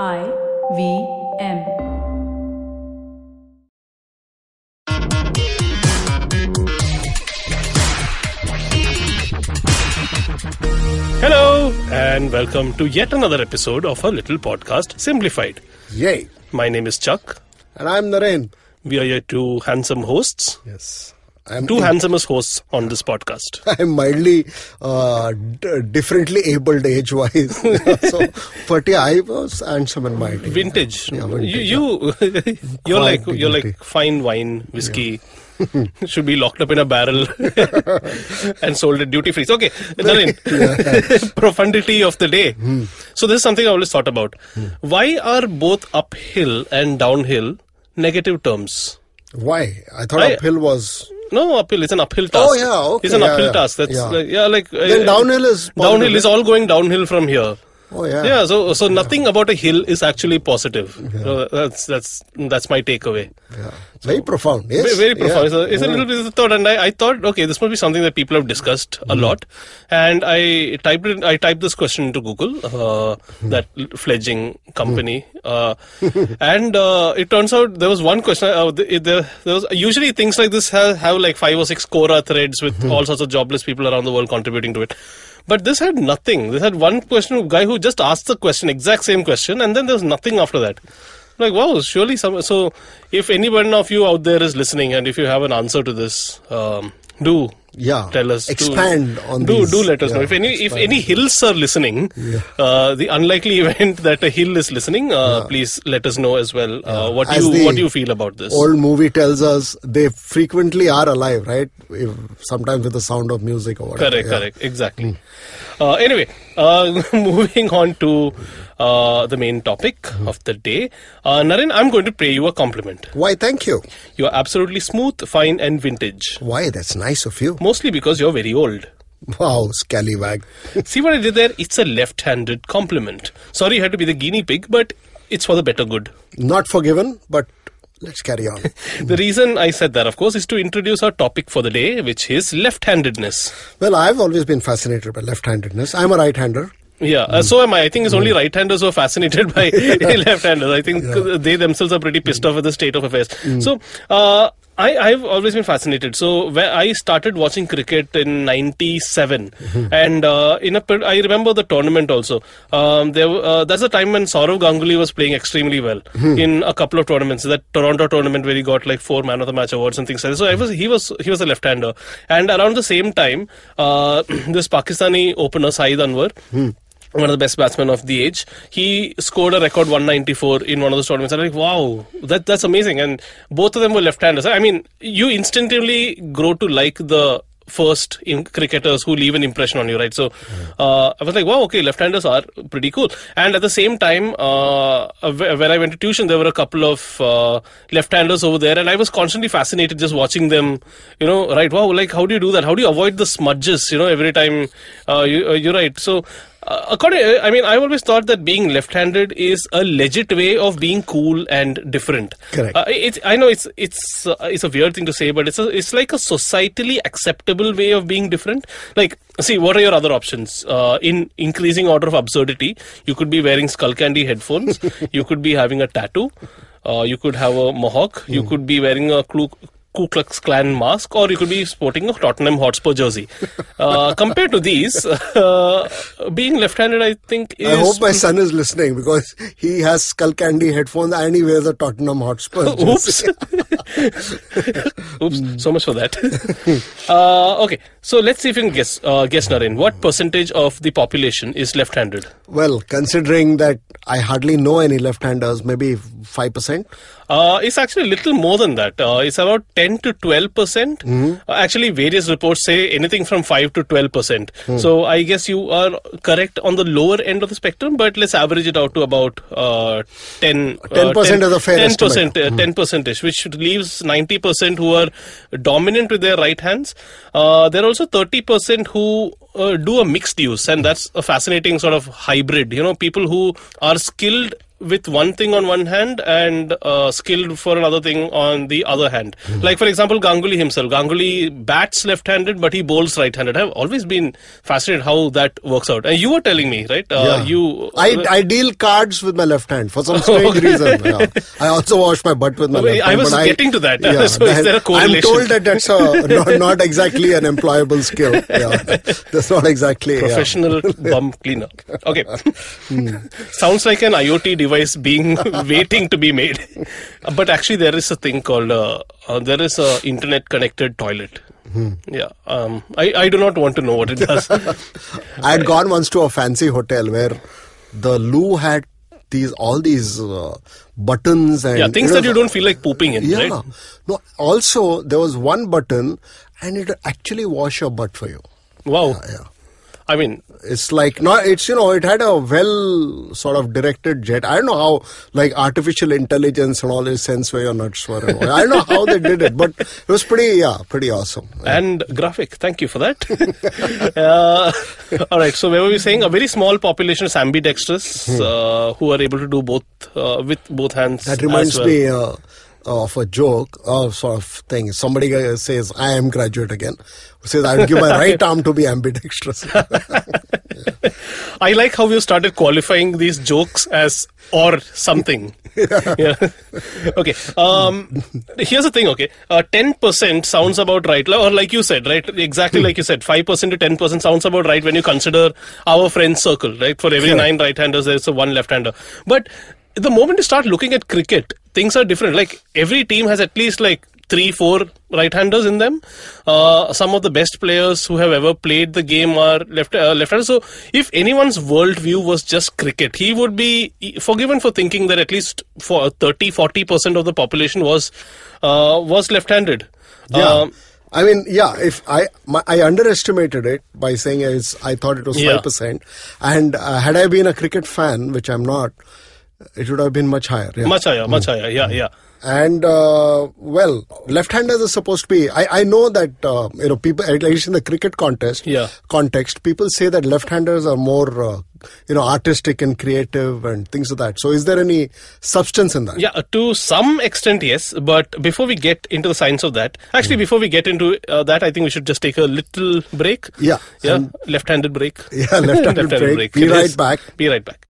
I V M. Hello, and welcome to yet another episode of our little podcast, Simplified. Yay. My name is Chuck. And I'm Naren. We are your two handsome hosts, Yes. I'm two handsomest hosts on this podcast. I'm mildly uh, d- differently abled age wise. so, but yeah, I was handsome and mild. Vintage. Yeah, vintage, you, you, you're like you're like fine wine, whiskey. Should be locked up in a barrel and sold at duty free. Okay, Naren, profundity of the day. Hmm. So this is something I always thought about. Why are both uphill and downhill negative terms? Why? I thought I- uphill was. No, uphill. It's an uphill task. Oh, yeah, okay, It's an yeah, uphill yeah, task. That's yeah. like, yeah, like Then uh, downhill is. downhill is all going downhill from here. Oh, yeah. Yeah, so so nothing about a hill is actually positive. So that's that's that's my takeaway. Yeah. Very profound. Yes. Very, very profound. Yeah. It's, a, it's a little bit of a thought, and I, I thought, okay, this must be something that people have discussed a Mm-hmm. lot. And I typed it. I typed this question into Google, uh, Mm-hmm. that fledgling company, uh, and uh, it turns out there was one question. Uh, there, there was usually things like this have, have like five or six Quora threads with Mm-hmm. all sorts of jobless people around the world contributing to it. But this had nothing. This had one question, guy who just asked the question, exact same question, and then there was nothing after that. Like wow, surely some. So, if anyone of you out there is listening, and if you have an answer to this, um, do Yeah. tell us. Expand on Do these. do let us know if any if any hills are listening. Uh, the unlikely event that a hill is listening, uh, please let us know as well. Uh, what As you what you feel about this? Old movie tells us they frequently are alive, right? If, sometimes with the sound of music or whatever. Correct, yeah. correct, exactly. Uh, anyway, uh, moving on to uh, the main topic Hmm. of the day. Uh, Naren, I'm going to pay you a compliment. Why, thank you. You're absolutely smooth, fine, and vintage. Why? That's nice of you. Mostly because you're very old. Wow, scallywag. See what I did there? It's a left handed compliment. Sorry, you had to be the guinea pig, but it's for the better good. Not forgiven, but let's carry on. The reason I said that, of course, is to introduce our topic for the day, which is left handedness. Well, I've always been fascinated by left-handedness. I'm a right-hander. Yeah, uh, so am I. I think it's only right-handers who are fascinated by left-handers. I think they themselves are pretty pissed off with the state of affairs. So, uh, I, I've always been fascinated. So, where I started watching cricket in '97, and uh, in a, I remember the tournament also. Um, there, uh, that's the time when Sourav Ganguly was playing extremely well in a couple of tournaments. That Toronto tournament where he got like four Man of the Match awards and things like that. So, I was he was he was a left-hander, and around the same time, uh, this Pakistani opener Saeed Anwar one of the best batsmen of the age. He scored a record 194 in one of those tournaments. I'm like, wow, that that's amazing. And both of them were left-handers. I mean, you instinctively grow to like the first in cricketers who leave an impression on you, right? So uh, I was like, wow, okay, left-handers are pretty cool. And at the same time, uh, when I went to tuition, there were a couple of uh, left-handers over there, and I was constantly fascinated just watching them. You know, right? Wow, like how do you do that? How do you avoid the smudges? You know, every time uh, you, uh, you're right. So uh, according, I mean, I always thought that being left-handed is a legit way of being cool and different. Correct. Uh, it's, I know it's it's uh, it's a weird thing to say, but it's a, it's like a societally acceptable way of being different. Like, see, what are your other options? Uh, in increasing order of absurdity, you could be wearing Skullcandy headphones. you could be having a tattoo. Uh, you could have a mohawk. You could be wearing a Ku, Ku Klux Klan mask, or you could be sporting a Tottenham Hotspur jersey. Uh, compared to these, uh, being left-handed, I think is I hope my son is listening because he has Skullcandy headphones and he wears a Tottenham Hotspur. Oops. Oops. So much for that. uh, okay. So let's see if you can guess. Uh, guess, Naren. What percentage of the population is left-handed? Well, considering that I hardly know any left-handers, maybe five percent. Uh, it's actually a little more than that. Uh, it's about 10 to 12 percent. Uh, actually, various reports say anything from 5 to 12 percent. So I guess you are correct on the lower end of the spectrum, but let's average it out to about uh, 10. 10% is a fair 10 percent, estimate. uh, 10 percentish, which leaves 90 percent who are dominant with their right hands. Uh, there are also 30 percent who uh, do a mixed use, and that's a fascinating sort of hybrid. You know, people who are skilled with one thing on one hand and uh, skilled for another thing on the other hand. Like for example, Ganguly himself. Ganguly bats left-handed, but he bowls right-handed. I've always been fascinated how that works out. And you were telling me, right? Uh, Yeah. You. I, I deal cards with my left hand for some strange reason. Yeah. I also wash my butt with my Wait, left hand. I was getting to that. So is there a correlation? I'm told that that's a, not, not exactly an employable skill. Yeah. That's not exactly. yeah. Professional bum cleaner. Okay. Sounds like an IoT device being waiting to be made. But actually, there is a thing called uh, uh, there is a internet connected toilet. Yeah. Um, I, I do not want to know what it does. I had gone once to a fancy hotel where the loo had these all these uh, buttons and yeah, things know, that you don't feel like pooping in, Yeah. right? No. Also, there was one button, and it actually wash your butt for you. Wow. Yeah. I mean, It's like not. It's you know. It had a well sort of directed jet. I don't know how like artificial intelligence and all this sense where your nuts were. I don't know how they did it, but it was pretty. Yeah, pretty awesome. and graphic. Thank you for that. uh, all right. So, where were we saying? A very small population is ambidextrous uh, who are able to do both uh, with both hands. Hmm. That reminds well. me uh, of a joke or sort of thing. Somebody says, "IIM graduate again." Says, "I would give my right arm to be ambidextrous." I like how you started qualifying these jokes as or something. yeah. okay. Um, here's the thing. Okay. Uh, Ten percent sounds about right, or like you said, right? Exactly like you said. Five percent to ten percent sounds about right when you consider our friend circle. Right. For every Correct. nine right-handers, there's a one left-hander. But the moment you start looking at cricket, things are different. Like every team has at least like three, four right-handers in them. Uh, some of the best players who have ever played the game are left uh, left-handers. So, if anyone's worldview was just cricket, he would be forgiven for thinking that at least for 30, 40 percent of the population was uh, was left-handed. Yeah. Um, I mean, yeah. If I my, I underestimated it by saying it's, I thought it was Yeah. five percent, and uh, had I been a cricket fan, which I'm not, it would have been much higher. Yeah. much higher, much higher. Yeah, yeah. And uh, well, left-handers are supposed to be. I, I know that uh, you know people at least in the cricket contest Yeah. context, people say that left-handers are more uh, you know artistic and creative and things of that. So, is there any substance in that? Yeah, to some extent, yes. But before we get into the science of that, actually, before we get into uh, that, I think we should just take a little break. Yeah, Yeah. and- left-handed break. Yeah, left-handed break. Be It right back. Be right back.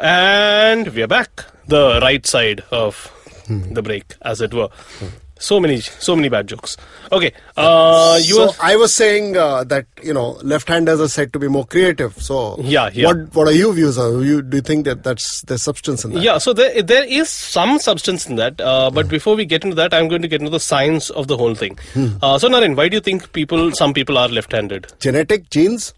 And we are back. The right side of the break, as it were. So many, so many bad jokes. Okay, uh, you so were I was saying uh, that you know left-handers are said to be more creative. So Yeah, yeah. What what are your views? Are you do you think that that's there's substance in that? Yeah, so there there is some substance in that, uh, but before we get into that, I'm going to get into the science of the whole thing. Uh, so, Naren, why do you think people, some people are left-handed? Genetic genes.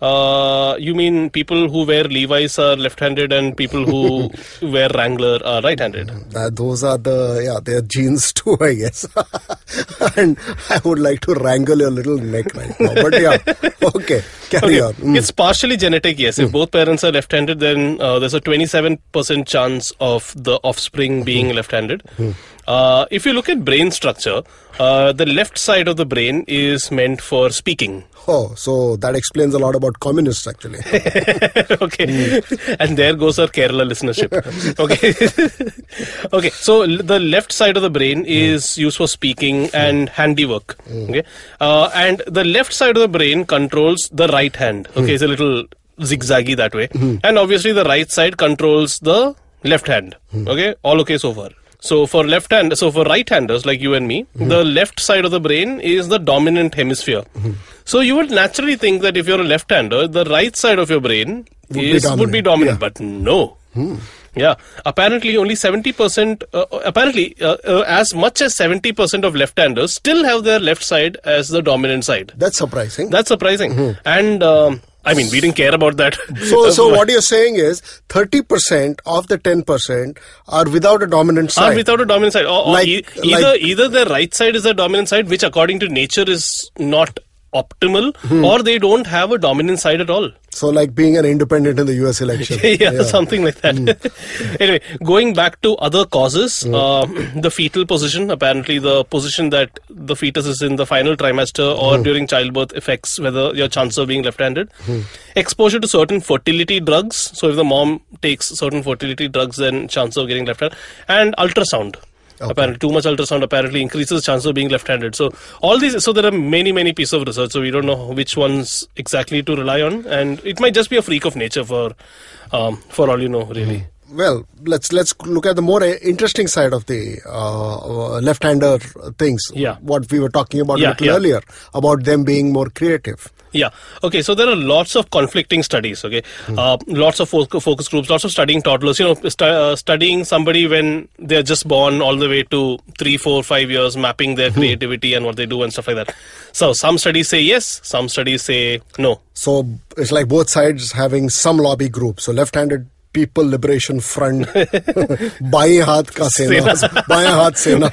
Uh, you mean people who wear Levi's are left-handed and people who wear Wrangler are right-handed? Those are the yeah their jeans too, I guess. and I would like to wrangle your little neck right now, but yeah, okay, carry on. Mm. It's partially genetic, yes. If both parents are left-handed, then uh, there's a 27% chance of the offspring being left-handed. Uh, if you look at brain structure, uh, the left side of the brain is meant for speaking. Oh, so that explains a lot about communists actually. okay. Hmm. And there goes our Kerala listenership. Okay. okay. So the left side of the brain hmm. is used for speaking hmm. and handiwork. Okay. Uh, and the left side of the brain controls the right hand. Okay. It's a little zigzaggy that way. And obviously the right side controls the left hand. Okay. All okay so far. So for left hand, so for right-handers like you and me, the left side of the brain is the dominant hemisphere. So you would naturally think that if you're a left-hander, the right side of your brain Would be is would be dominant, dominant, yeah. but no. Yeah, apparently only 70%, uh, apparently uh, uh, as much as 70% of left-handers still have their left side as the dominant side. That's surprising. That's surprising. And um, I mean, we didn't care about that. so, so what you're saying is 30% of the 10% are without a dominant side. Are without a dominant side. Or, or Like- e- like- either either the right side is the dominant side, which according to nature is not optimal, Hmm. or they don't have a dominant side at all. So like being an independent in the US election. yeah, something like that. anyway, going back to other causes, uh, the fetal position, apparently the position that the fetus is in the final trimester or during childbirth affects whether your chance of being left-handed. Exposure to certain fertility drugs. So if the mom takes certain fertility drugs, then chance of getting left-handed. And ultrasound. Apparently, too much ultrasound apparently increases chance of being left-handed. So all these, so there are many, many pieces of research. So we don't know which ones exactly to rely on, and it might just be a freak of nature for, um, for all you know, really. Well, let's let's look at the more uh, interesting side of the uh, uh, left-hander things. Yeah. What we were talking about Yeah, a little yeah. earlier about them being more creative. Yeah. Okay. So there are lots of conflicting studies. Okay. Uh, lots of focus groups. Lots of studying toddlers. You know, stu- uh, studying somebody when they're just born all the way to three, four, five years, mapping their creativity and what they do and stuff like that. So some studies say yes. Some studies say no. So it's like both sides having some lobby group. So left-handed people liberation front, बाएं हाथ का सेना, बाएं हाथ सेना.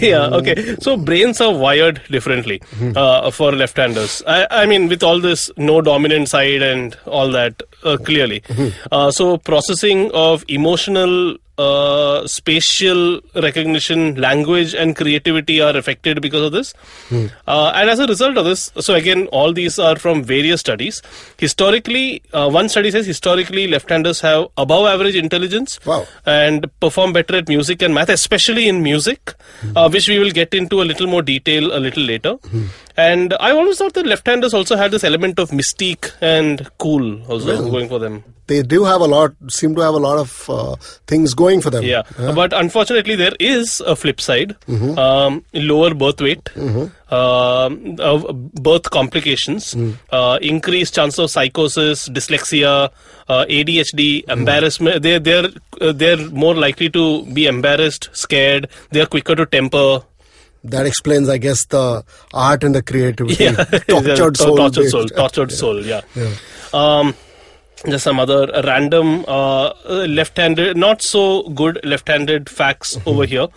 yeah. Okay. So brains are wired differently uh, for left-handers. I, I mean, with all this no dominant side and all that, uh, clearly. Uh, so processing of emotional. uh, spatial recognition, language, and creativity are affected because of this. Uh, and as a result of this, so again, all these are from various studies. Historically, uh, one study says historically left-handers have above average intelligence Wow. and perform better at music and math, especially in music, uh, which we will get into a little more detail a little later. And I always thought that left-handers also had this element of mystique and cool also going for them. They do have a lot, seem to have a lot of uh, things going for them. Yeah, but unfortunately, there is a flip side: um, lower birth weight, um, uh, birth complications, uh, increased chance of psychosis, dyslexia, uh, ADHD, embarrassment. They're they're uh, they're more likely to be embarrassed, scared. They're quicker to temper. That explains, I guess, the art and the creativity. Yeah, Tortured soul. tortured soul, tortured soul. Yeah. Um, just some other random uh, uh, left-handed, not so good left-handed facts over here.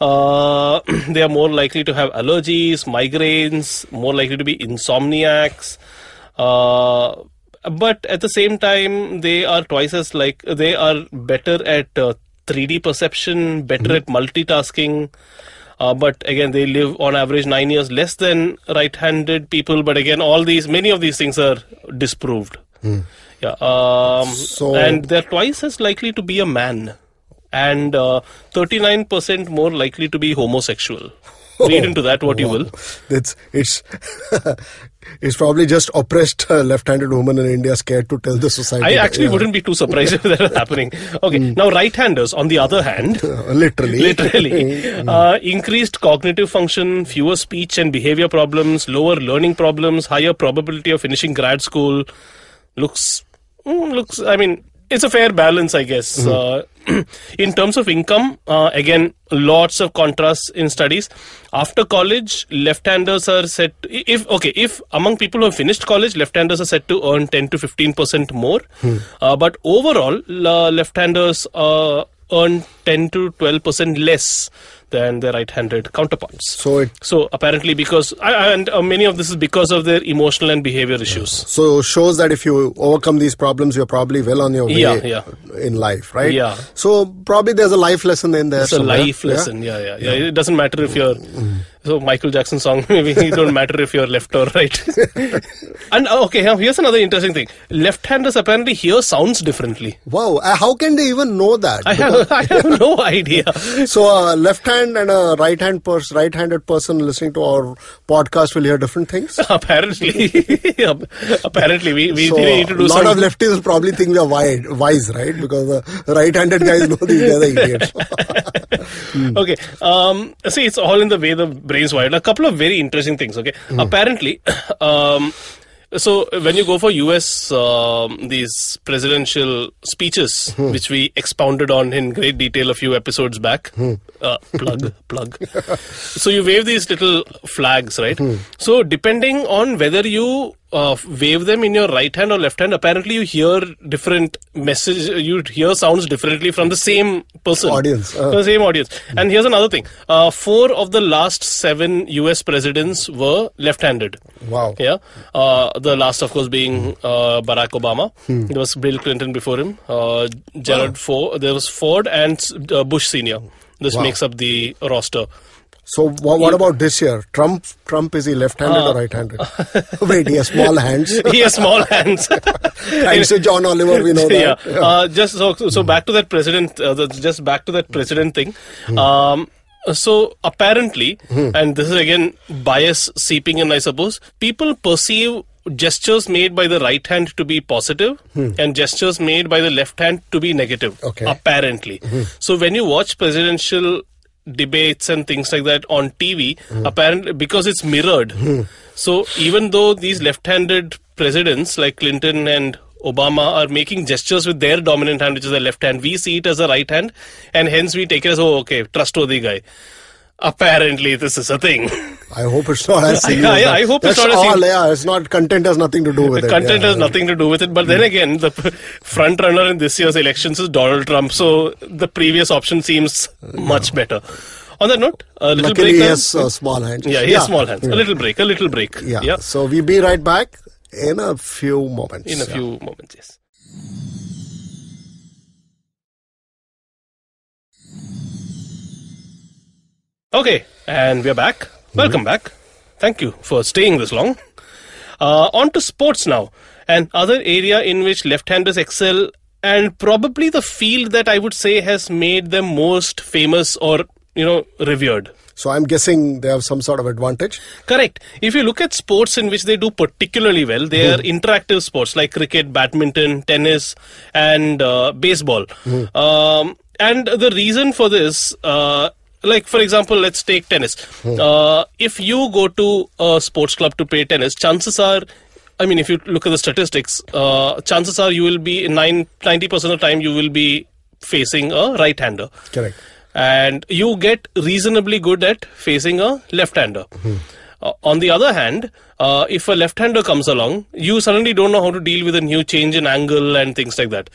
Uh, they are more likely to have allergies, migraines, more likely to be insomniacs. Uh, but at the same time, they are twice as like they are better at uh, 3D perception, better at multitasking. Uh, but again, they live on average nine years less than right-handed people. But again, all these, many of these things are disproved. Yeah, um, So- and they're twice as likely to be a man, and uh, 39% more likely to be homosexual. Read into that what you will. It's it's it's probably just oppressed uh, left-handed woman in India scared to tell the society. I actually yeah. wouldn't be too surprised if that was happening. Okay, now right-handers, on the other hand, literally. literally uh, increased cognitive function fewer speech and behavior problems lower learning problems higher probability of finishing grad school looks mm, looks i mean it's a fair balance i guess uh, in terms of income uh, again lots of contrasts in studies. After college left-handers are set if okay if among people who have finished college left-handers are set to earn 10 to 15 percent more. Uh, but overall uh, left-handers uh, earn 10 to 12 percent less than their right-handed counterparts. So it So apparently, because and uh, many of this is because of their emotional and behavior issues. so shows that if you overcome these problems, you're probably well on your way Yeah, yeah. in life, right? Yeah. So probably there's a life lesson in there. It's a somewhere, life yeah? lesson. Yeah, yeah, yeah. It doesn't matter if you're. So Michael Jackson song, maybe it don't matter if you're left or right. and uh, okay, here's another interesting thing. Left-handers apparently hear sounds differently. Wow, uh, how can they even know that? I have, I have no idea. so a left hand and a right hand person, right-handed person listening to our podcast will hear different things. apparently, apparently, we, we so need to a lot some. of lefties probably think we are wise, wise, right? Because the right-handed guys know these guys are idiots. Okay. Um, see, it's all in the way the A couple of very interesting things. Okay. Apparently, um, so when you go for US um, these presidential speeches, which we expounded on in great detail a few episodes back, uh, plug plug. so you wave these little flags, right? So depending on whether you uh, wave them in your right hand or left hand, apparently you hear different message. You hear sounds differently from the same person, Audience, uh. the same audience. And here's another thing: uh, four of the last seven U.S. presidents were left-handed. Wow. Yeah. Uh, the last, of course, being uh, Barack Obama. There was Bill Clinton before him. Uh, Gerald Ford. There was Ford and uh, Bush Senior. This Wow. makes up the roster. So what, what about this year? Trump, Trump is he left-handed Uh. or right-handed? Wait, he has small hands. he has small hands. Thanks to John Oliver, we know yeah. that. Uh, just so, so back to that president. Uh, the, just back to that president thing. Um, so apparently, and this is again bias seeping in, I suppose. People perceive gestures made by the right hand to be positive and gestures made by the left hand to be negative. Okay. Apparently. So when you watch presidential debates and things like that on TV, apparently because it's mirrored. So even though these left-handed presidents like Clinton and Obama are making gestures with their dominant hand, which is the left hand, we see it as a right hand, and hence we take it as oh okay, trustworthy guy. Apparently, this is a thing. I hope it's not as serious. Yeah, yeah, I hope it's not all. Yeah, it's not content has nothing to do with The it. content yeah. has nothing to do with it. But then again, the front runner in this year's elections is Donald Trump. So the previous option seems much better. On that note, a little Luckily, break. he has uh, small hands. yeah, he has small hands. A little break. A little break. Yeah. yeah. So we'll be right back in a few moments. In a few moments. Yes. Okay, and we're back. Welcome back. Thank you for staying this long. Uh, on to sports now, an other area in which left-handers excel, and probably the field that I would say has made them most famous or you know revered. So I'm guessing they have some sort of advantage. Correct. If you look at sports in which they do particularly well, they are interactive sports like cricket, badminton, tennis, and uh, baseball. Um, and the reason for this, uh, like for example, let's take tennis. Uh, if you go to a sports club to play tennis, chances are. I mean, if you look at the statistics, uh, chances are you will be nine, 90% of the time you will be facing a right-hander Correct. and you get reasonably good at facing a left-hander. Uh, on the other hand, uh, if a left-hander comes along, you suddenly don't know how to deal with a new change in angle and things like that.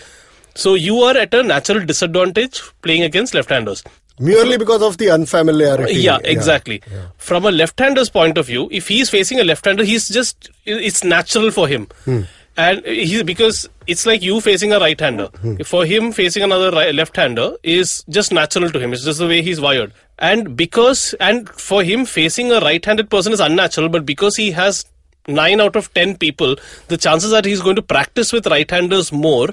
So you are at a natural disadvantage playing against left-handers. Merely because of the unfamiliarity. Yeah, exactly. From a left-hander's point of view, if he's facing a left-hander, he's just it's natural for him. Hmm. And he's because it's like you facing a right-hander. Hmm. For him, facing another right, left-hander is just natural to him. It's just the way he's wired. And because and for him, facing a right-handed person is unnatural. But because he has nine out of ten people, the chances that he's going to practice with right-handers more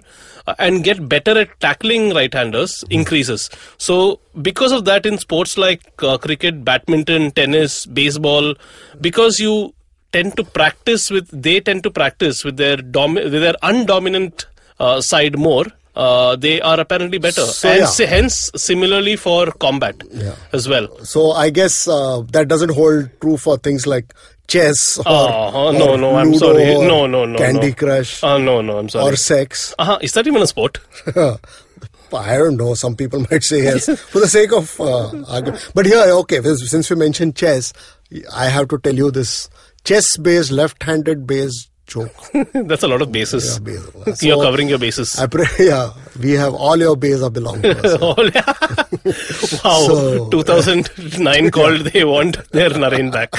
uh, and get better at tackling right-handers increases. So because of that, in sports like uh, cricket, badminton, tennis, baseball, because you tend to practice with, they tend to practice with their domi- with their undominant uh, side more. Uh, they are apparently better, So, and yeah. si- hence similarly for combat Yeah. as well. So I guess uh, that doesn't hold true for things like chess or, Oh, no, or no, I'm Ludo sorry. or No, no, no, Candy no. Crush Uh, no, no, I'm sorry. or sex. uh-huh. Is that even a sport? I don't know. Some people might say yes for the sake of uh, argument. But here, okay, since we mentioned chess, I have to tell you this chess-based, left-handed based joke. That's a lot of bases. Yeah, base. You're covering your bases. I pray, yeah, we have all your bases are belong to us. Wow. So- 2009 called, they want their Naren back.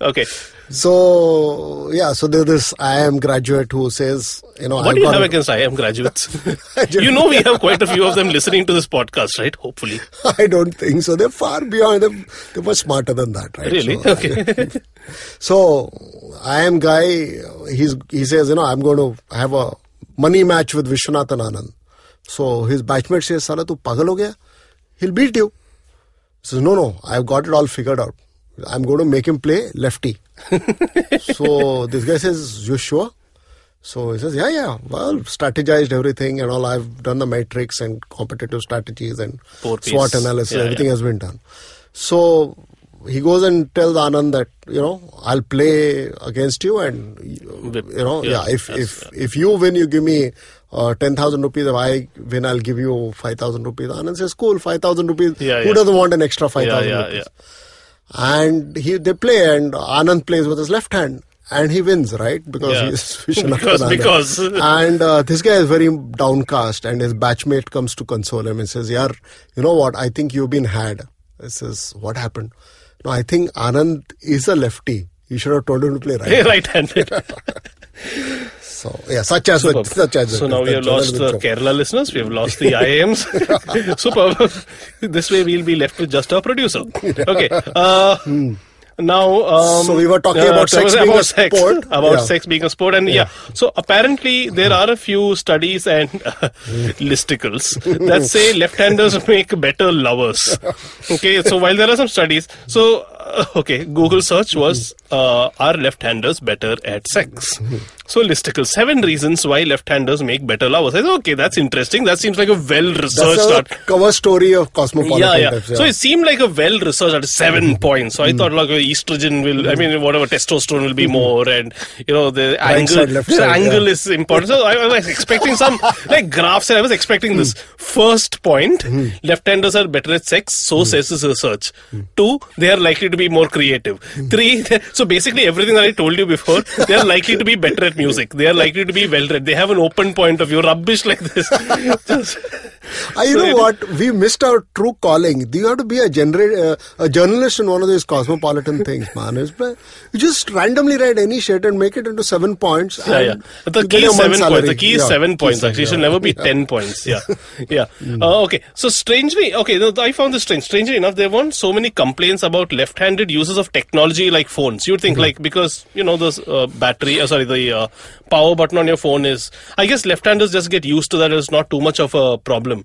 Okay. So yeah, so there's this IIM graduate who says, you know, What I've do you have a- against IIM graduates? you know we have quite a few of them listening to this podcast, right? Hopefully. I don't think so. They're far beyond. They're, they're much smarter than that, right? Really? So, Okay. So IIM guy. He's he says, you know, I'm going to have a money match with Vishwanathan Anand. So his batchmate says, "Sala, tu pagal ho gaya? He'll beat you." He says, "No, no, I've got it all figured out. I'm going to make him play lefty." so this guy says, "You sure?" So he says, "Yeah, yeah. Well, strategized everything and all. I've done the metrics and competitive strategies and SWOT analysis. Yeah, everything yeah. has been done." So he goes and tells Anand that you know I'll play against you and you, know Yeah, yeah, if if if you win you give me uh, ten thousand rupees if I win I'll give you five thousand rupees. Anand says cool five thousand rupees. Yeah, Who yeah. doesn't want an extra five thousand Yeah, yeah, rupees? Yeah. And he they play and Anand plays with his left hand and he wins, right? Because Yeah. he's Vishwanath Because- because. and uh, this guy is very downcast, and his batchmate comes to console him and says, "Yaar, you know what? I think you've been had." He says, "What happened?" No, I think Anand is a lefty. You should have told him to play right. right-handed. So yeah, such as the, such as so it now we have the lost the journalism. Kerala listeners. We have lost the IIMs. Superb. this way we'll be left with just our producer. Okay. Uh, Now, um, So we were talking about so sex being a sex, sport? about Yeah. sex being a sport, and yeah. So apparently there are a few studies and uh, listicles that say left-handers make better lovers. Okay, so while there are some studies, so uh, okay, Google search was uh, are left-handers better at sex? So listicle seven reasons why left-handers make better lovers. I said, okay, that's interesting. That seems like a well-researched. That's a art- cover story of Cosmopolitan. yeah, yeah. Times, So it seemed like a well researched at 7 mm-hmm. points. So I thought like estrogen will, I mean, whatever testosterone will be mm-hmm. more, and you know the Right angle, side, the side, angle yeah. is important. So I, I was expecting some like graphs, and I was expecting this. Mm. First point: mm-hmm. left-handers are better at sex. So says this research. Mm. Two, they are likely to be more creative. Mm. Three, so basically everything that I told you before, they are likely to be better at music. They are likely to be well-read. They have an open point of view. Rubbish like this. Just- Uh, you So know what? We missed our true calling. You have to be a gener- uh, a journalist in one of these cosmopolitan things, man. It's, you just randomly write any shit and make it into seven points. Yeah, yeah. the key is seven points. The key is Yeah, seven points. Actually, it should never be ten points. Yeah, yeah. Uh, okay. So strangely, okay, I found this strange. Strangely enough, there weren't so many complaints about left-handed uses of technology like phones. You'd think like because you know the uh, battery, uh, sorry, the uh, power button on your phone is. I guess left-handers just get used to that. It's not too much of a problem.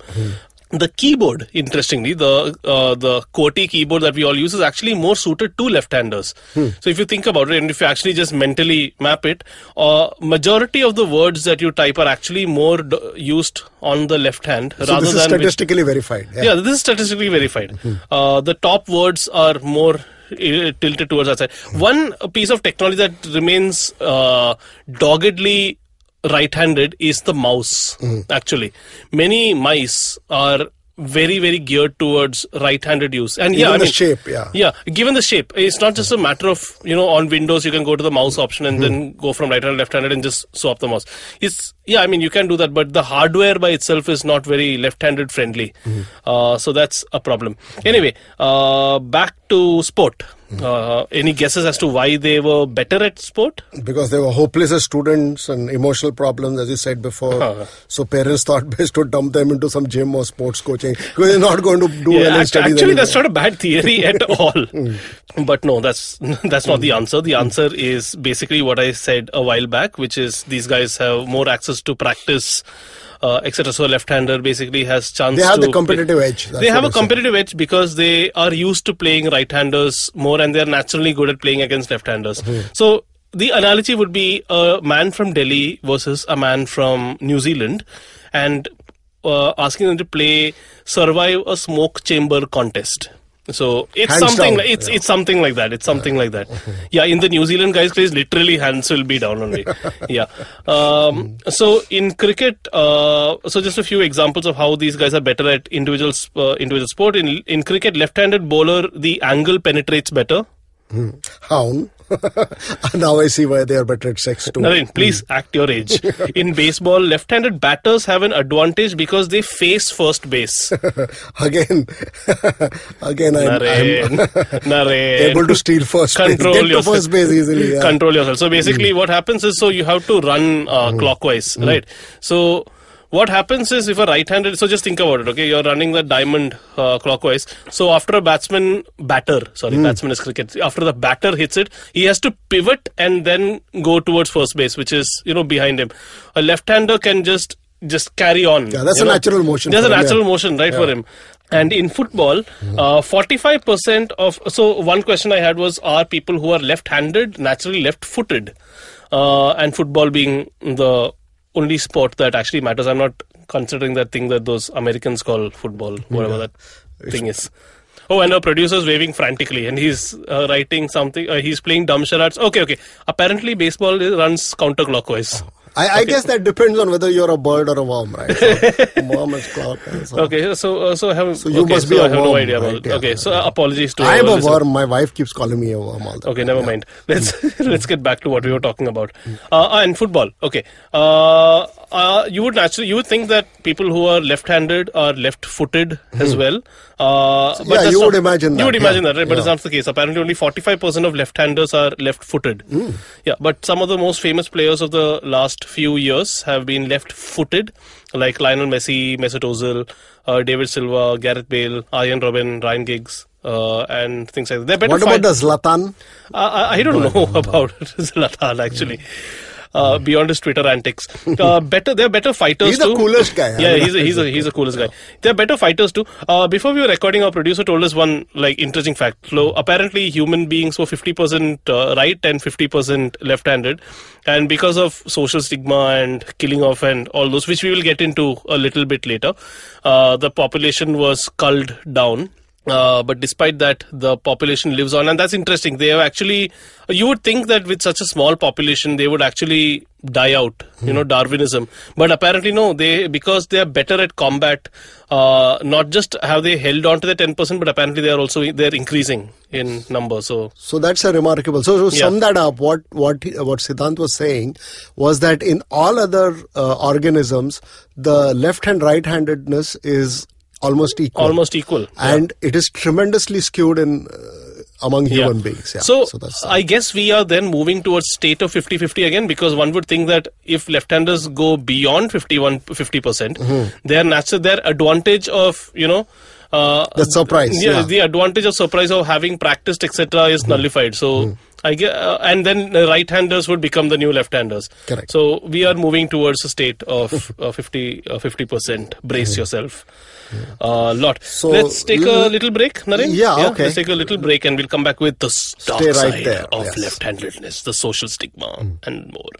The keyboard, interestingly, the uh, the QWERTY keyboard that we all use is actually more suited to left-handers. So if you think about it, and if you actually just mentally map it, uh, majority of the words that you type are actually more d- used on the left hand So rather this is than which- statistically verified. Yeah. yeah, this is statistically verified. Uh, the top words are more uh, tilted towards that side. One piece of technology that remains uh, doggedly right-handed is the mouse. Actually, many mice are very very geared towards right-handed use. And yeah Even I the shape, yeah. yeah given the shape it's not just a matter of you know on windows you can go to the mouse option and then go from right hand left handed and just swap the mouse. It's yeah i mean you can do that but the hardware by itself is not very left handed friendly uh, so that's a problem. Anyway uh, back to sport uh, any guesses as to why they were better at sport Because they were hopeless as students and emotional problems, as you said before. Uh-huh. So parents thought best to dump them into some gym or sports coaching because they're not going to do well in act- studies. actually, anyway. that's not a bad theory at all. but no, that's that's not the answer. The answer is basically what I said a while back, which is these guys have more access to practice. Uh, etc. So a left-hander basically has chance. They have the competitive edge. That's they have a a I said. competitive edge because they are used to playing right-handers more, and they are naturally good at playing against left-handers. Mm-hmm. So the analogy would be a man from Delhi versus a man from New Zealand, and uh, asking them to play survive a smoke chamber contest. So it's Hands something down, like it's yeah. it's something like that. It's something like that. Yeah, in the New Zealand guys' case, literally hands will be down only. yeah. Um, so in cricket, uh, so just a few examples of how these guys are better at individual uh, individual sport. In in cricket, left-handed bowler the angle penetrates better. Hound. now I see why they are better at sex too. Naren, please act your age. In baseball, left-handed batters have an advantage because they face first base. again, again, I'm, I'm Naren, Naren. able to steal first control base, get yourself. first base easily. Yeah. Control yourself. So basically, what happens is, so you have to run uh, Hmm. clockwise, right? So what happens is, if a right-handed, so just think about it. Okay, you're running the diamond uh, clockwise. So after a batsman batter, sorry, Hmm. batsman is cricket. After the batter hits it, he has to pivot and then go towards first base, which is you know behind him. A left-hander can just just carry on. Yeah, that's a know. natural motion There's a him, natural yeah. motion, right, for him. And in football, uh, 45% of. So, one question I had was Are people who are left handed naturally left footed? Uh, and football being the only sport that actually matters. I'm not considering that thing that those Americans call football, whatever that thing is. Oh, and our producer's waving frantically, and he's uh, writing something. Uh, he's playing dumb charades. Okay, okay. Apparently, baseball runs counterclockwise. I, I guess that depends on whether you're a bird or a worm, right? So, worm is clock. so- Okay, so uh, so have So you okay, must be so a I have no worm, idea about right? it. Yeah, Okay, so yeah. uh, apologies to I am a worm. My wife keeps calling me a worm all the time. Okay, time. never Yeah. mind. Let's let's get back to what we were talking about. Uh, and football. Okay. Uh, uh, you would naturally you would think that people who are left-handed are left-footed as well. Uh, but Hmm. Yeah, you not- would imagine You that, would imagine yeah. that, right? But it's not the case. Apparently, only 45% of left-handers are left-footed. Hmm. Yeah, but some of the most famous players of the last few years have been left-footed, like Lionel Messi, Mesut Ozil, uh, David Silva, Gareth Bale, Arjen Robben, Ryan Giggs. Uh, and things like that. What about the Zlatan? I, I- I don't know about Zlatan actually. Uh, beyond his Twitter antics, uh, better they're better fighters He's the coolest guy. Yeah, he's a, he's a, he's the coolest guy. They're better fighters too. Uh, before we were recording, our producer told us one like interesting fact. So apparently, human beings were fifty percent uh, right and fifty percent left-handed, and because of social stigma and killing off and all those, which we will get into a little bit later, uh, the population was culled down. Uh, but despite that, the population lives on, and that's interesting. They have actually, you would think that with such a small population, they would actually die out. You know, Darwinism. But apparently, no. They because they are better at combat. Uh, not just have they held on to the ten percent, but apparently they are also they're increasing in number. So So that's a remarkable. So to Yeah. sum that up, what what what Siddhant was saying was that in all other uh, organisms, the left hand right handedness is almost equal. almost equal. Yeah. and it is tremendously skewed in uh, among Yeah. human beings. Yeah. So, that's I guess we are then moving towards state of 50-50 again because one would think that if left-handers go beyond 51 50%, percent Mm-hmm. their natural their advantage of, you know, uh, The surprise, yeah, yeah. the advantage of surprise of having practiced etc is nullified. So Mm-hmm. I get, uh, and then the right-handers would become the new left-handers. Correct. So we are moving towards a state of uh, 50 uh, 50%. Brace yourself. A lot. Mm-hmm. So, let's take a l- little break, Naren. Yeah, okay. Let's take a little break and we'll come back with the dark right side there, of yes. Mm. left-handedness, the social stigma, and more.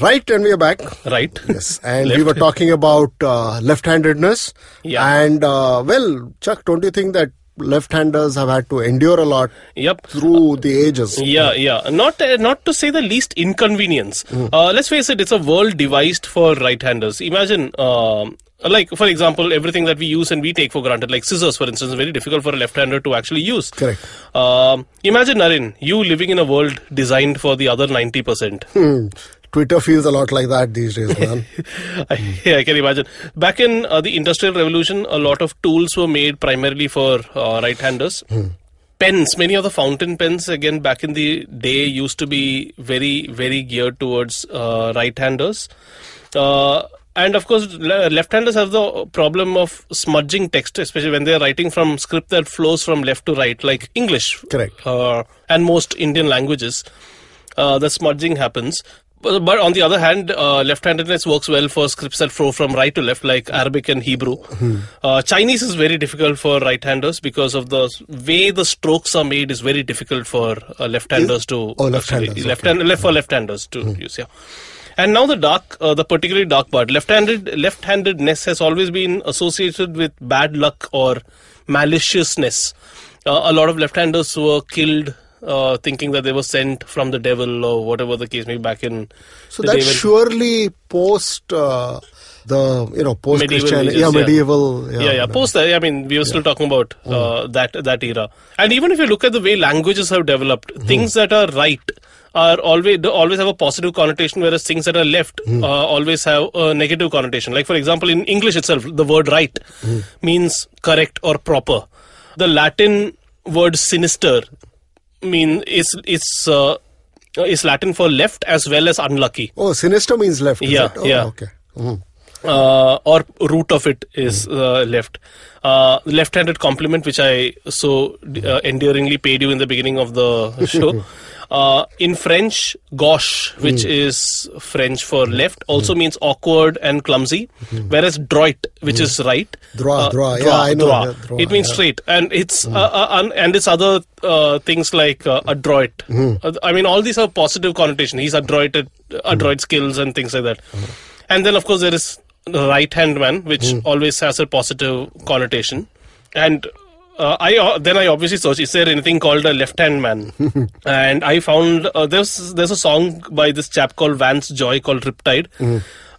right, and we are back. Right? Yes, and we were talking about uh, left-handedness. Yeah. And uh, well, Chuck, don't you think that left-handers have had to endure a lot Yep. through the ages? Yeah, yeah. Not uh, not to say the least inconvenience. Mm. Uh, let's face it, it's a world devised for right-handers. Imagine, um, like for example, everything that we use and we take for granted, like scissors, for instance, is very difficult for a left-hander to actually use. Correct. Um, imagine, Naren, you living in a world designed for the other ninety percent. Hmm. Twitter feels a lot like that these days, man. I, yeah, I can imagine. Back in uh, the Industrial Revolution, a lot of tools were made primarily for uh, right-handers. Pens, many of the fountain pens, again, back in the day, used to be very, very geared towards uh, right-handers. Uh, and of course, left-handers have the problem of smudging text, especially when they're writing from script that flows from left to right, like English. Correct. Uh, and most Indian languages, uh, the smudging happens. But, but on the other hand, uh, left-handedness works well for scripts that flow from right to left, like Arabic and Hebrew. Hmm. Uh, Chinese is very difficult for right-handers because of the way the strokes are made is very difficult for uh, left-handers to oh, left-handers, left okay. left for left-handers to use. Yeah. And now the dark, uh, the particularly dark part, left-handed, left-handedness has always been associated with bad luck or maliciousness. Uh, a lot of left-handers were killed uh, thinking that they were sent from the devil or whatever the case may be back in So the day that's when- surely post uh, the you know post Medieval Christian yeah, yeah. medieval yeah, yeah. Post that, I mean, we were still talking about uh, that that era. And even if you look at the way languages have developed, things that are right are always always have a positive connotation, whereas things that are left uh, always have a negative connotation. Like for example, in English itself, the word right means correct or proper. The Latin word sinister mean is is uh, is Latin for left as well as unlucky. Oh, sinister means left. Yeah? Oh, yeah. Okay. Mhm. uh, or root of it is uh, left. Uh, left-handed compliment, which I so uh, endearingly paid you in the beginning of the show. Uh, in French, gauche, which is French for left, also means awkward and clumsy, whereas droit, which is right, Droit, uh, droit, yeah, I know droit. that, droit, it means yeah. straight, and it's uh, uh, and it's other uh, things like uh, adroit. I mean, all these have positive connotation. He's adroit at adroit skills and things like that. And then, of course, there is the right hand man, which always has a positive connotation. And uh, I uh, then I obviously searched. Is there anything called a left hand man? and I found uh, there's there's a song by this chap called Vance Joy called Riptide.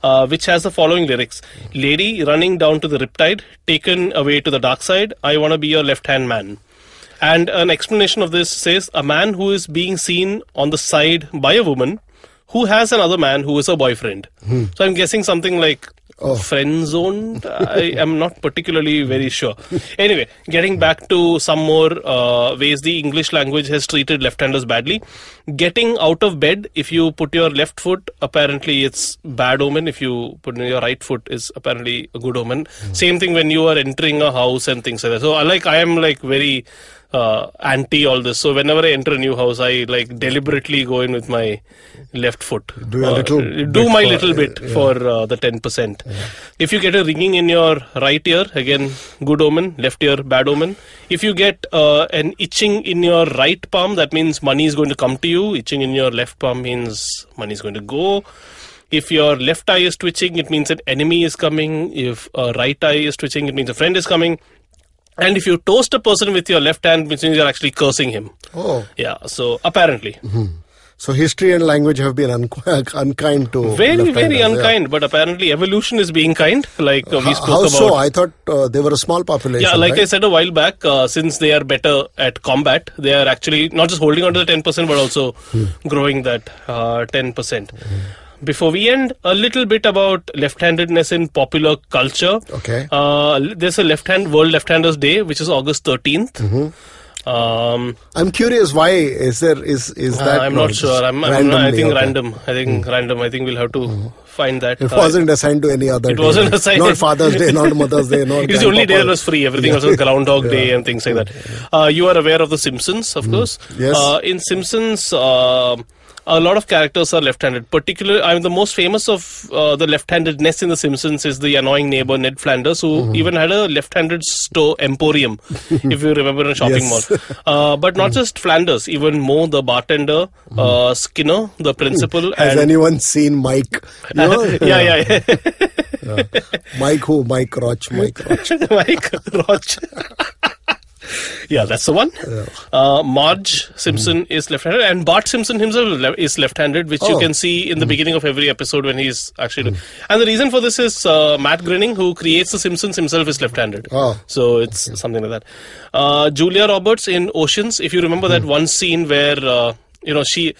Uh, which has the following lyrics Lady running down to the riptide, taken away to the dark side. I want to be your left hand man. And an explanation of this says a man who is being seen on the side by a woman who has another man who is a boyfriend. So I'm guessing something like friend zoned. I am not particularly very sure. Anyway, getting back to some more uh, ways the English language has treated left-handers badly. Getting out of bed if you put your left foot, apparently it's bad omen. If you put in your right foot, is apparently a good omen. Same thing when you are entering a house and things like that. So I like I am like very uh, anti all this. So whenever I enter a new house, I like deliberately go in with my left foot. Do a Uh, little do my for- little bit yeah. for uh, the ten percent. If you get a ringing in your right ear, again good omen. Left ear bad omen. If you get uh, an itching in your right palm, that means money is going to come to you. Itching in your left palm means money is going to go. If your left eye is twitching, it means an enemy is coming. If a right eye is twitching, it means a friend is coming. And if you toast a person with your left hand, which means you're actually cursing him. Oh, Yeah, so apparently. so history and language have been un- unkind to Very, very left-handers, yeah. unkind, but apparently evolution is being kind, like uh, we How, spoke how about. so? I thought uh, they were a small population. yeah, like I said a while back, uh, since they are better at combat, they are actually not just holding on to the 10%, but also Hmm. growing that uh, 10%. Before we end, a little bit about left-handedness in popular culture. Okay. Uh, there's a left-hand World Left-Handers Day, which is August 13th. Mm-hmm. Um, I'm curious. Why is there is is uh, that? I'm not sure. I'm, I'm not, I think okay. Random. I think random. I think we'll have to find that. It Uh, wasn't assigned to any other. It day. wasn't assigned. Not Father's Day, not Mother's Day, not. It's the only day that was free. Everything else was Groundhog Day and things like that. Uh, you are aware of The Simpsons, of course. Mm. Yes. Uh, in Simpsons, uh, a lot of characters are left-handed. Particularly, I mean, the most famous of uh, the left-handedness in The Simpsons is the annoying neighbor Ned Flanders, who Mm-hmm. even had a left-handed store emporium, if you remember, in a shopping Yes. mall. Uh, but not just Flanders, even Moe, the bartender, uh, Skinner, the principal, Mm-hmm. Has and anyone seen Mike? You know? yeah, yeah, yeah. Mike who? Mike Roach. Mike Roach. Mike Rotch. Yeah, that's the one. Uh, Marge Simpson is left-handed, and Bart Simpson himself is le- is left-handed, which you Oh. can see in the beginning of every episode when he's actually. doing- And the reason for this is uh, Matt Groening, who creates the Simpsons himself, is left-handed. Oh. So it's something like that. Uh, Julia Roberts in Ocean's, if you remember that one scene where uh, you know she.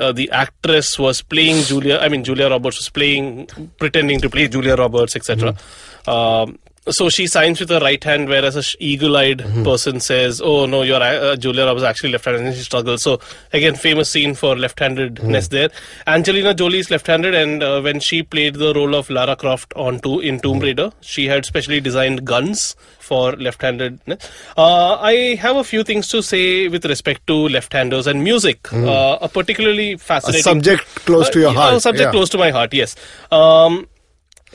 Uh, the actress was playing Julia. I mean, Julia Roberts was playing, pretending to play Julia Roberts, etc. Um, so she signs with her right hand, whereas a eagle-eyed person says, "Oh no, your uh, Julia Roberts actually left-handed," and she struggles. So again, famous scene for left-handedness there. Angelina Jolie is left-handed, and uh, when she played the role of Lara Croft on to- in Tomb Raider, she had specially designed guns for left-handedness. Uh, I have a few things to say with respect to left-handers and music. Uh, a particularly A fascinating subject close to your uh, heart. A subject yeah. close to my heart. Yes. Um,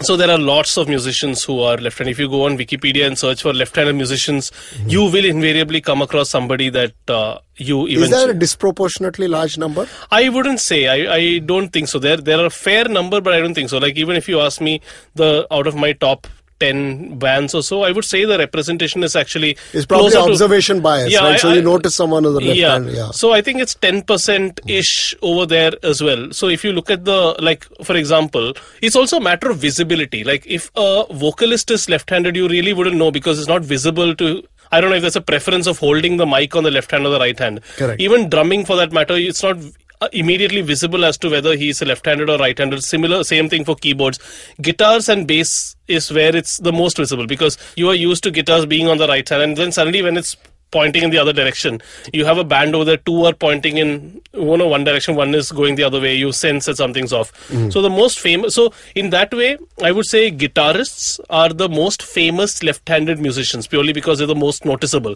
so there are lots of musicians who are left-handed. If you go on Wikipedia and search for left-handed musicians, you will invariably come across somebody that uh, you even. Is there a disproportionately large number? I wouldn't say. I, I don't think so. There there are a fair number, but I don't think so. Like even if you ask me the out of my top. 10 bands or so i would say the representation is actually It's probably closer to- observation bias, Yeah, right? I- so you I- notice someone on the left yeah. hand. Yeah. So I think it's 10% ish over there as well. So if you look at the, like, for example, it's also a matter of visibility. Like, if a vocalist is left handed, you really wouldn't know because it's not visible to. I don't know if there's a preference of holding the mic on the left hand or the right hand. Correct. Even drumming for that matter, it's not uh, immediately visible as to whether he's a left-handed or right-handed. Similar same thing for keyboards. Guitars and bass is where it's the most visible because you are used to guitars being on the right side and then suddenly when it's pointing in the other direction. You have a band over there two are pointing in you know one direction one is going the other way. You sense that something's off. So the most famous so in that way i would say guitarists are the most famous left-handed musicians purely because they're the most noticeable.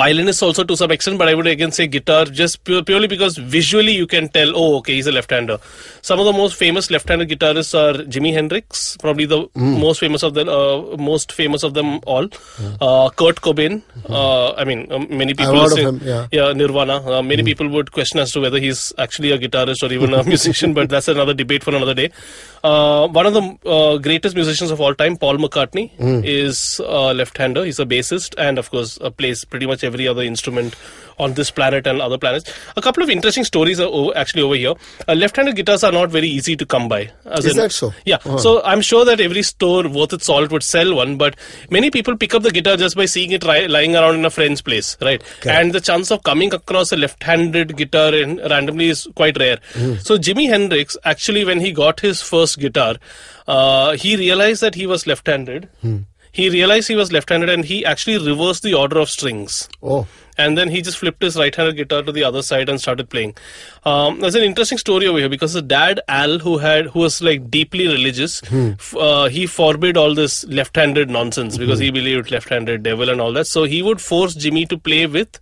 Violinists also to some extent but i would again say guitar just pure, purely because visually you can tell oh okay he's a left-hander. Some of the most famous left-handed guitarists are jimi hendrix probably the most famous of the uh, most famous of them all. Uh, kurt cobain uh, i mean um, many people of him, yeah. Nirvana. Uh, many people would question as to whether he's actually a guitarist or even a musician, but that's another debate for another day. Uh, one of the uh, greatest musicians of all time, Paul McCartney, is a left-hander. He's a bassist and, of course, uh, plays pretty much every other instrument on this planet and other planets. A couple of interesting stories are o- actually over here. Uh, left-handed guitars are not very easy to come by. Is in- that so? Yeah. Uh-huh. So I'm sure that every store worth its salt would sell one, but many people pick up the guitar just by seeing it ri- lying around in a friend's place, right? And the chance of coming across a left-handed guitar in, randomly is quite rare. So Jimi Hendrix, actually, when he got his first guitar, uh, he realized that he was left-handed. He realized he was left-handed, and he actually reversed the order of strings Oh, and then he just flipped his right-handed guitar to the other side and started playing. Um, there's an interesting story over here because the dad Al, who had who was like deeply religious, f- uh, he forbid all this left-handed nonsense because he believed left-handed devil and all that. So he would force Jimi to play with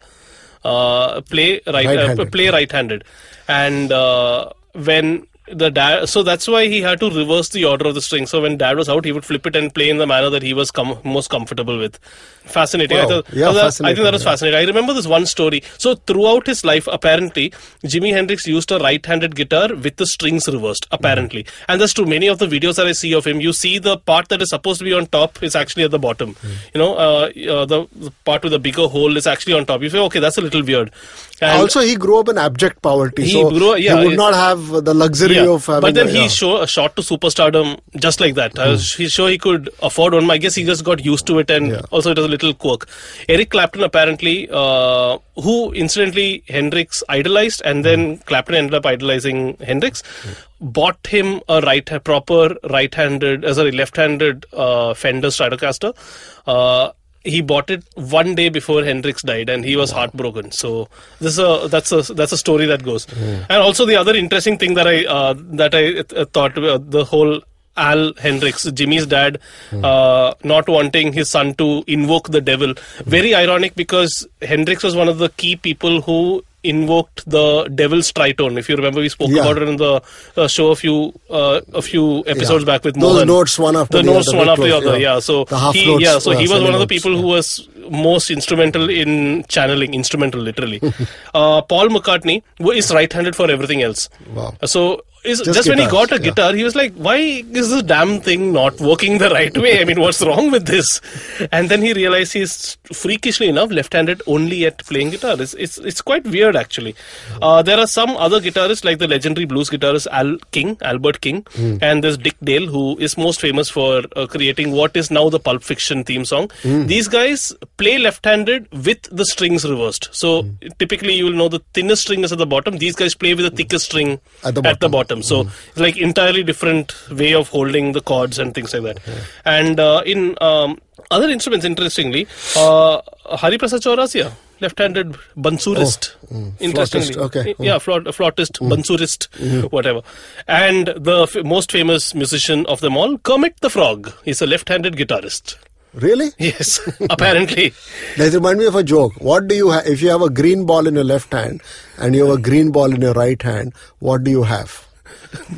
uh, play right uh, Right-handed. play right-handed, and uh, when the dad so that's why he had to reverse the order of the string. So when dad was out he would flip it and play in the manner that he was com- most comfortable with. Fascinating. I, thought, Yeah, I, thought- I think that was yeah. fascinating. I remember this one story. So throughout his life apparently jimi hendrix used a right-handed guitar with the strings reversed apparently. Mm-hmm. and that's true many of the videos that i see of him. You see the part that is supposed to be on top is actually at the bottom. Mm. you know uh, uh, the, the part with the bigger hole is actually on top. You say okay that's a little weird and also he grew up in abject poverty, He so grew- yeah, he would not have the luxury yeah, of having. but then a, he yeah. show, shot to superstardom just like that. I was he's sure he could afford one. I guess he just got used to it, and Yeah. also it was a little quirk. Eric Clapton apparently, uh, who incidentally Hendrix idolized, and then Clapton ended up idolizing Hendrix, bought him a right proper right-handed, uh, sorry, left-handed uh, Fender Stratocaster. Uh, he bought it one day before Hendrix died, and he was heartbroken. So this is a that's a that's a story that goes. And also the other interesting thing that I uh, that I uh, thought uh, the whole Al Hendrix, Jimi's dad, uh, not wanting his son to invoke the devil. Very ironic because Hendrix was one of the key people who invoked the devil's tritone. If you remember, we spoke Yeah. about it in the uh, show a few uh, a few episodes Yeah. back with Those notes one after the the notes other, one after the other. yeah. Yeah, so he, notes, yeah, so he was one of the people who was most instrumental in channeling, instrumental literally. uh, Paul McCartney is right-handed for everything else. Wow. So is, Just just, when he got a yeah. guitar, he was like, "Why is this damn thing not working the right way? I mean, what's wrong with this?" And then he realized he's freakishly enough left-handed only at playing guitar. It's it's, it's quite weird actually. Uh, there are some other guitarists like the legendary blues guitarist Al King, Albert King, Hmm. and there's Dick Dale who is most famous for uh, creating what is now the Pulp Fiction theme song. Hmm. These guys play left-handed with the strings reversed. So Hmm. typically you will know the thinnest string is at the bottom. These guys play with the thickest string At the at the bottom. Bottom. So it's like entirely different way of holding the chords and things like that. And uh, in um, other instruments, interestingly, uh, Hari Prasad Chaurasia, left-handed bansurist. Interestingly, Flautist, okay. yeah, flaut, flautist, bansurist, whatever. And the f- most famous musician of them all, Kermit the Frog. He's a left-handed guitarist. Really? Yes, apparently. That remind me of a joke. What do you have if you have a green ball in your left hand and you have a green ball in your right hand? What do you have?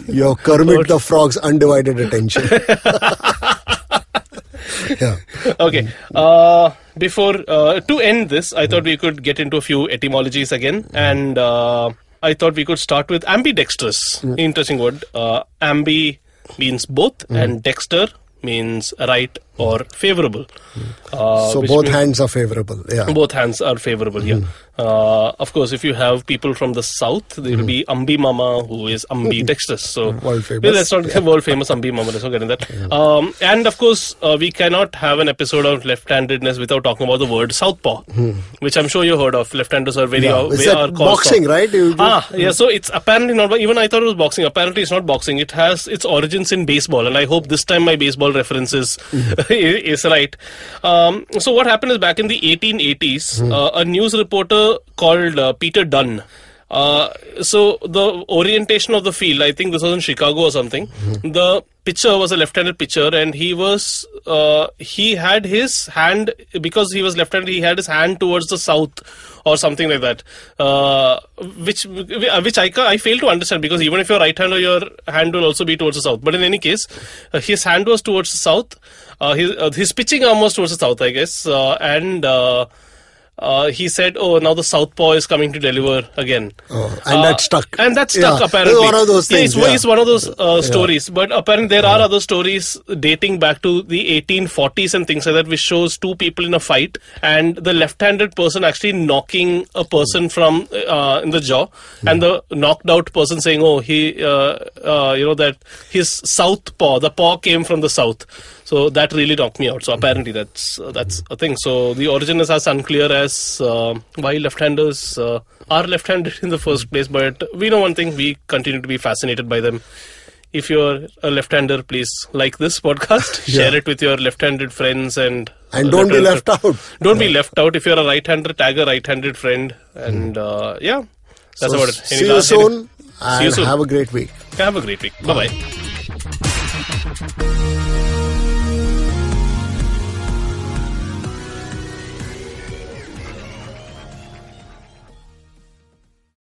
Your Kermit the Frog's undivided attention. yeah. okay. Uh, before uh, to end this, I thought we could get into a few etymologies again, and uh, I thought we could start with ambidextrous. Interesting word. Uh, ambi means both, and dexter means right or favorable. Uh, So both means- hands are favorable. Yeah. both hands are favorable here. Uh, of course, if you have people from the south, there will be Ambi Mama, who is ambidextrous. So World famous. Well, let's not world famous Ambi Mama. Let's not get in that. Um, and of course, uh, we cannot have an episode of left-handedness without talking about the word southpaw, which I'm sure you heard of. Left-handers are very Yeah. uh, Is are boxing, south- right? Do- Ah, yeah. So it's apparently not. Even I thought it was boxing. Apparently, it's not boxing. It has its origins in baseball, and I hope this time my baseball reference is right. Um, so what happened is back in the 1880s, uh, a news reporter called uh, Peter Dunne. Uh, so the orientation of the field, I think this was in Chicago or something. The pitcher was a left-handed pitcher, and he was uh, he had his hand because he was left-handed. He had his hand towards the south or something like that, uh, which which I I fail to understand because even if you're right-hander, your hand will also be towards the south. But in any case, uh, his hand was towards the south. Uh, his uh, his pitching arm was towards the south, I guess, uh, and. Uh, uh, he said, "Oh, now the southpaw is coming to deliver again." Oh, and that stuck. And that stuck Yeah, apparently. it's one of those Yeah, things, it's, yeah. it's one of those uh, stories. But apparently, there are other stories dating back to the 1840s and things like that, which shows two people in a fight, and the left-handed person actually knocking a person from uh, in the jaw, and the knocked out person saying, "Oh, he, uh, uh, you know, that his south paw, the paw came from the south." So that really knocked me out. So apparently that's uh, that's a thing. So the origin is as unclear as uh, why left-handers uh, are left-handed in the first place. But we know one thing: we continue to be fascinated by them. If you're a left-hander, please like this podcast, share it with your left-handed friends, and And don't be left-handed- out. Don't be left out. If you're a right-hander, tag a right-handed friend, and uh, yeah, that's So about it. See you soon. See you And soon. have a great week. Have a great week. Bye bye.